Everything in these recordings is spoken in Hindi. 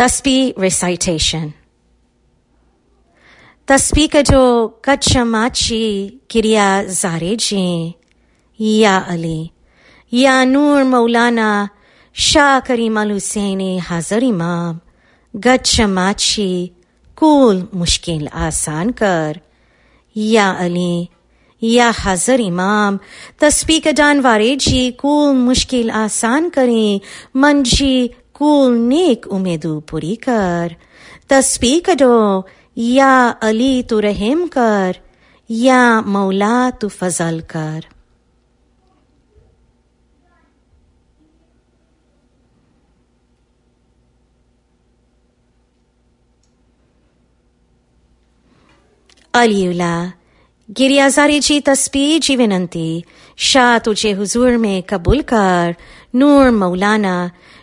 Tasbih recitation. Tasbih ka jo kachamachi kirya zareji Ya Ali Ya Nur Maulana Shah Karim Al Husaini Hazar Imam Gachamachi Kul Mushkil Asan Kar Ya Ali या हजर इमाम तस्बी का जानवारे जी कुल मुश्किल आसान करें मन जी नेक उम्मीदू पूरी कर। तस्बी करो या अली तू रहम कर, या मौला तू फजल कर। अलीउला गिरियाजारीची तस्बीह विनंती शाह तुझे हुजूर में कबूल कर, नूर मौलाना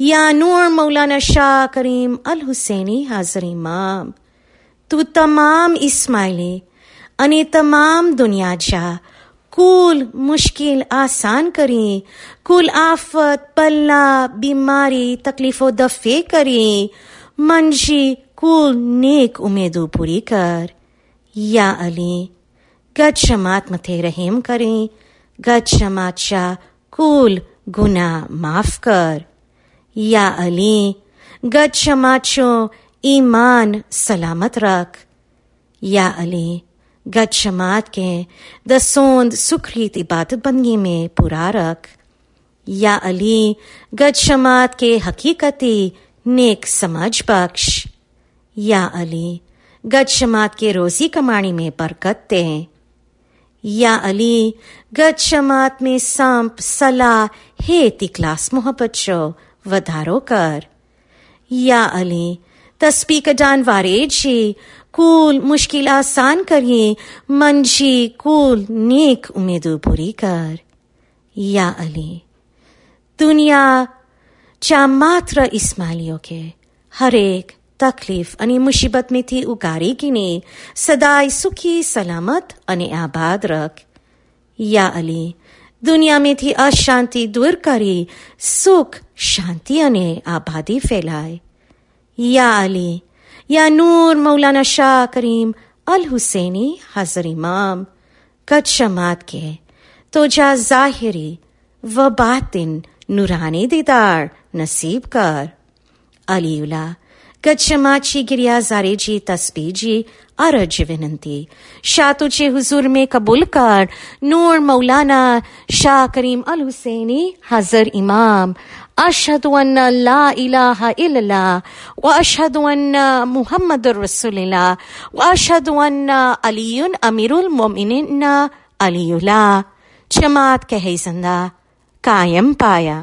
या नूर मौलाना शाह करीम अल हुसैनी हाजर इमाम तू तमाम इस्माइली અને તમામ દુનિયાજા કુલ મુશ્કેલ આસાન કરી કુલ આફત પલ્લા બીમારી તકલીફો દફે કરી મંજી કુલ નેક ઉમેદો પૂરી કર યા અલી ગત શમાત મથે રહીમ કરી ગત શમાત શાહ કુલ ગુના માફ કર या अली, गद शमाचो ईमान सलामत रख। या अली, गद शमात के दसोंद सुखरीत इबादत बंदगी में पूरा रख। या अली, गद शमात के हकीकती नेक समझ बख्श। या अली, गद शमात के रोजी कमाणी में बरकत दे। या अली, गद शमात में सांप, सलाह, हे तिकलास मोहब्बत शो वधारो कर। या अली तस्पी कडान वारे जी कूल मुश्किल आसान करिए मन जी कूल नेक उम्मीदों पूरी कर। या अली, दुनिया चा मात्र इस्मालियों के हरेक तकलीफ़ अने मुसीबत में थी उगारी की ने सदाई सुखी सलामत अने आबाद रख। या अली દુનિયામાંથી અશાંતિ દૂર કરી સુખ શાંતિ અને આબાદી ફેલાય या अली या नूर मौलाना शाह करीम अल हुसैनी हजर इमाम कद शमात के तो जा जाहिरी व बातिन नूरानी दीदार नसीब कर अलीउला गच्छमाची गिरियाजारेची तस्बीजी अरज विनंती शाह तुझे हुजूर में कबूल कर नूर मौलाना शाह करीम अल हुसैनी हाजर इमाम अशहद ला इलाहा इल्ला व अशहद मुहम्मद रसूलुल्लाह व अशहद अलीन अमीरुल मोमिनिन अलीउला जमात कहे जिंदा कायम पाया